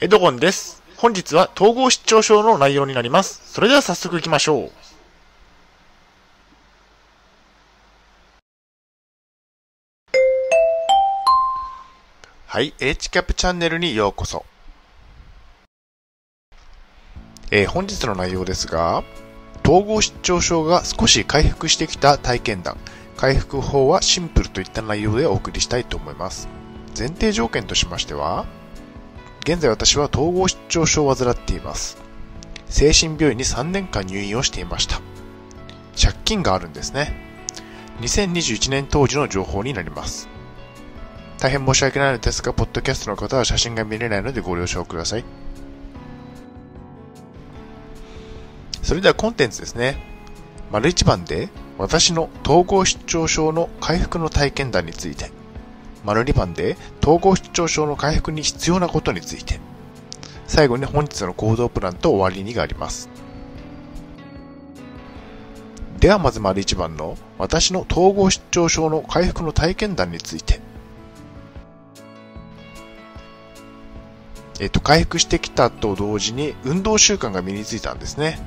エドゴンです。本日は統合失調症の内容になります。それでは早速行きましょう。はい、HCAP チャンネルにようこそ。えー本日の内容ですが、統合失調症が少し回復してきた体験談、回復法はシンプルといった内容でお送りしたいと思います。前提条件としましては、現在私は統合失調症を患っています。精神病院に3年間入院をしていました。借金があるんですね。2021年当時の情報になります。大変申し訳ないのですが、ポッドキャストの方は写真が見れないのでご了承ください。それではコンテンツですね。丸一番で、私の統合失調症の回復の体験談について。丸2番で統合失調症の回復に必要なことについて。最後に本日の行動プランと終わりにがあります。ではまず丸1番の私の統合失調症の回復の体験談について。えっと回復してきたと同時に運動習慣が身についたんですね。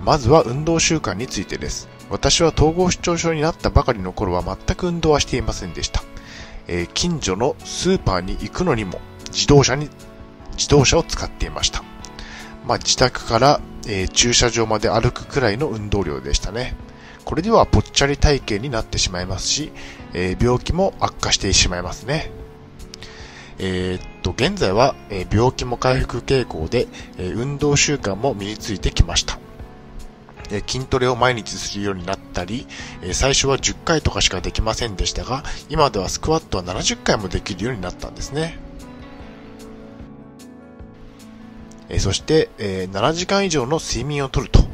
まずは運動習慣についてです。私は統合失調症になったばかりの頃は全く運動はしていませんでした。えー近所のスーパーに行くのにも自動車に、自動車を使っていました。まあ自宅から、えー駐車場まで歩くくらいの運動量でしたね。これではぽっちゃり体型になってしまいますし、えー病気も悪化してしまいますね。えーっと、現在は、え病気も回復傾向で、え運動習慣も身についてきました。え筋トレを毎日するようになったり、え最初は10回とかしかできませんでしたが、今ではスクワットは70回もできるようになったんですね。えそして、え7時間以上の睡眠をとると。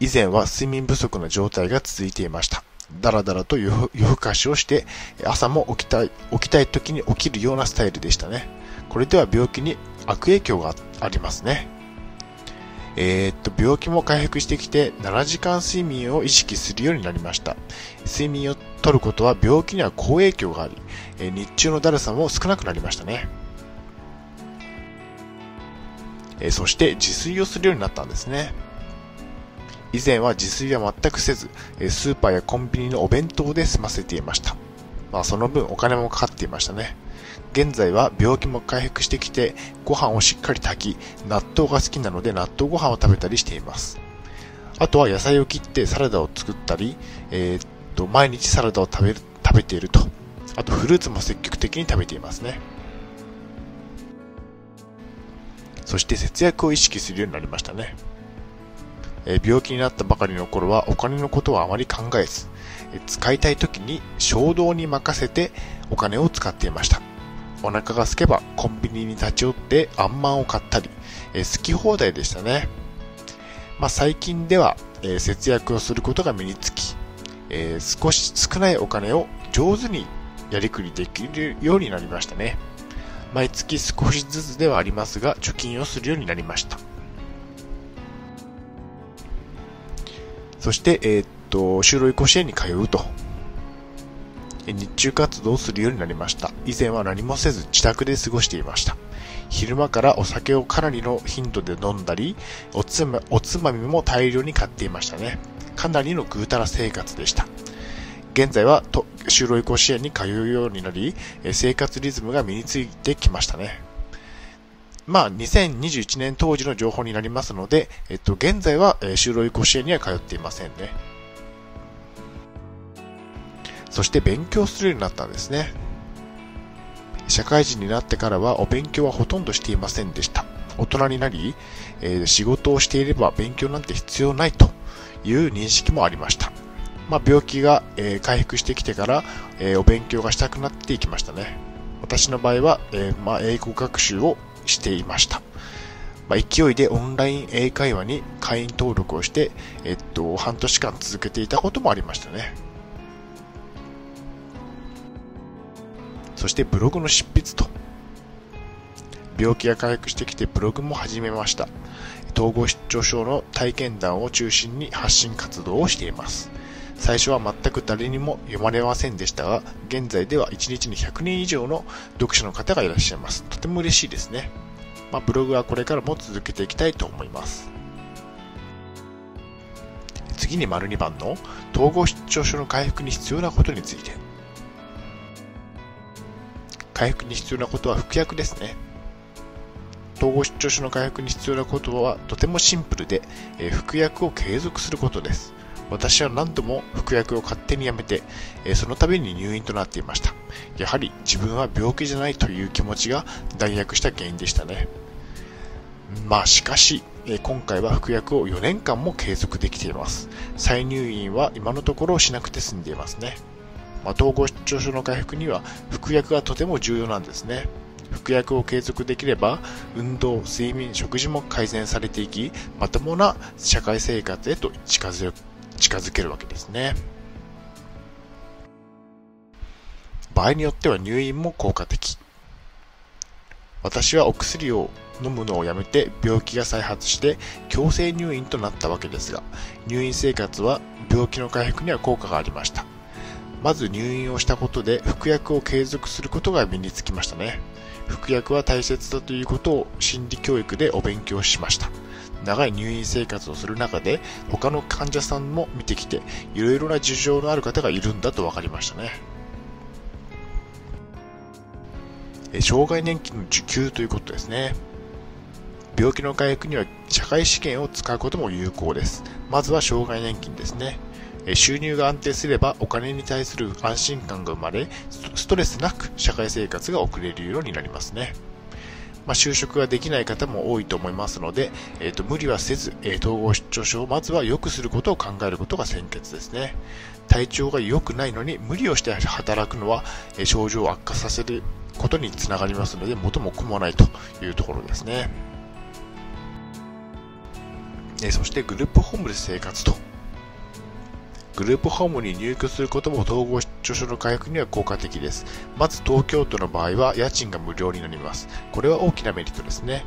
以前は睡眠不足の状態が続いていました。だらだらと夜夜更かしをして、朝も起きたい、起きたい時に起きるようなスタイルでしたね。これでは病気に悪影響がありますね。えーっと、病気も回復してきて、7時間睡眠を意識するようになりました。睡眠をとることは病気には好影響があり、え日中のだるさも少なくなりましたね。えそして自炊をするようになったんですね。以前は自炊は全くせず、スーパーやコンビニのお弁当で済ませていました。まあその分お金もかかっていましたね。現在は病気も回復してきて、ご飯をしっかり炊き、納豆が好きなので納豆ご飯を食べたりしています。あとは野菜を切ってサラダを作ったり、えーっと、毎日サラダを食べ、食べていると。あとフルーツも積極的に食べていますね。そして節約を意識するようになりましたね。えー病気になったばかりの頃はお金のことはあまり考えず、使いたい時に衝動に任せてお金を使っていました。お腹が空けばコンビニに立ち寄ってあんまんを買ったり、えー好き放題でしたね。まあ、最近では、えー節約をすることが身につき、えー少し少ないお金を上手にやりくりできるようになりましたね。毎月少しずつではありますが、貯金をするようになりました。そして、えーっと、就労移行支援に通うと。日中活動をするようになりました。以前は何もせず自宅で過ごしていました。昼間からお酒をかなりの頻度で飲んだり、おつまおつまみも大量に買っていましたね。かなりのぐうたら生活でした。現在はと就労移行支援に通うようになり、生活リズムが身についてきましたね。まあ、2021年当時の情報になりますので、えっと、現在は、就労移行支援には通っていませんね。そして勉強するようになったんですね。社会人になってからはお勉強はほとんどしていませんでした。大人になり、えー仕事をしていれば勉強なんて必要ないという認識もありました。まあ、病気が、えー回復してきてから、えーお勉強がしたくなっていきましたね。私の場合は、えまあ、英語学習をしていました。まあ、勢いでオンライン英会話に会員登録をして、えっと、半年間続けていたこともありましたね。そしてブログの執筆と。病気が回復してきてブログも始めました。統合失調症の体験談を中心に発信活動をしています。最初は全く誰にも読まれませんでしたが、現在では1日に100人以上の読者の方がいらっしゃいます。とても嬉しいですね。まあ、ブログはこれからも続けていきたいと思います。次に丸2番の統合失調症の回復に必要なことについて。回復に必要なことは服薬ですね。統合失調症の回復に必要なことはとてもシンプルで、え、服薬を継続することです。私は何度も服薬を勝手にやめて、え、その度に入院となっていました。やはり自分は病気じゃないという気持ちが弾薬した原因でしたね。まあしかし、え、今回は服薬を4年間も継続できています。再入院は今のところしなくて済んでいますね。まあ、統合失調症の回復には服薬がとても重要なんですね。服薬を継続できれば、運動、睡眠、食事も改善されていき、まともな社会生活へと近づ近づけるわけですね。場合によっては入院も効果的。私はお薬を飲むのをやめて病気が再発して強制入院となったわけですが、入院生活は病気の回復には効果がありました。まず入院をしたことで服薬を継続することが身につきましたね。服薬は大切だということを心理教育でお勉強しました。長い入院生活をする中で他の患者さんも見てきていろいろな事情のある方がいるんだと分かりましたね。障害年金の受給ということですね。病気の回復には社会資源を使うことも有効です。まずは障害年金ですね。収入が安定すればお金に対する安心感が生まれ、ストレスなく社会生活が送れるようになりますね。まあ、就職ができない方も多いと思いますので、えーと、無理はせず、え、統合失調症をまずは良くすることを考えることが先決ですね。体調が良くないのに無理をして働くのは、え、症状を悪化させることにつながりますので、元も子もないというところですね。え、そしてグループホームで生活とグループホームに入居することも統合失調症の回復には効果的です。まず東京都の場合は家賃が無料になります。これは大きなメリットですね。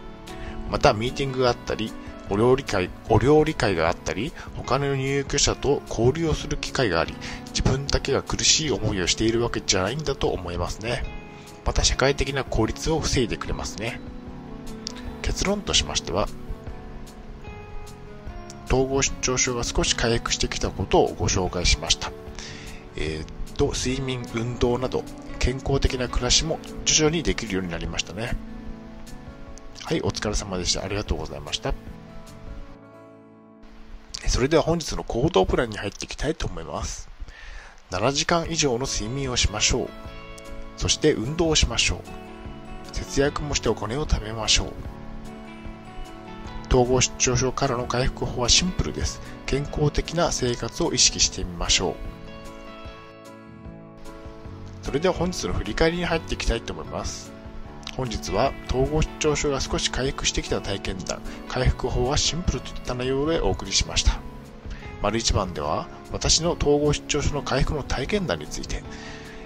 またミーティングがあったり、お料理会、お料理会があったり、他の入居者と交流をする機会があり、自分だけが苦しい思いをしているわけじゃないんだと思いますね。また社会的な効率を防いでくれますね。結論としましては、統合失調症が少し回復してきたことをご紹介しました。えー、っと、睡眠、運動など、健康的な暮らしも徐々にできるようになりましたね。はい、お疲れ様でした。ありがとうございました。それでは本日の行動プランに入っていきたいと思います。7時間以上の睡眠をしましょう。そして運動をしましょう。節約もしてお金を貯めましょう。統合失調症からの回復法はシンプルです。健康的な生活を意識してみましょう。それでは本日の振り返りに入っていきたいと思います。本日は統合失調症が少し回復してきた体験談、回復法はシンプルといった内容でお送りしました。丸1番では私の統合失調症の回復の体験談について、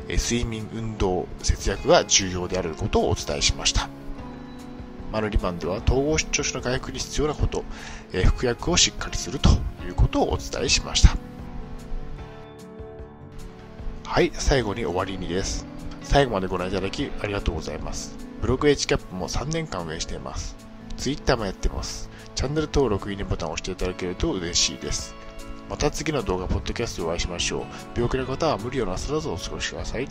睡眠、運動、節約が重要であることをお伝えしました。丸2番では統合失調症の回復に必要なこと、えー、服薬をしっかりするということをお伝えしました。はい、最後に終わりにです。最後までご覧いただきありがとうございます。ブログ h キャップも3年間運営しています。Twitter もやってます。チャンネル登録、いいねボタンを押していただけると嬉しいです。また次の動画、ポッドキャストでお会いしましょう。病気の方は無理をなさらずお過ごしください。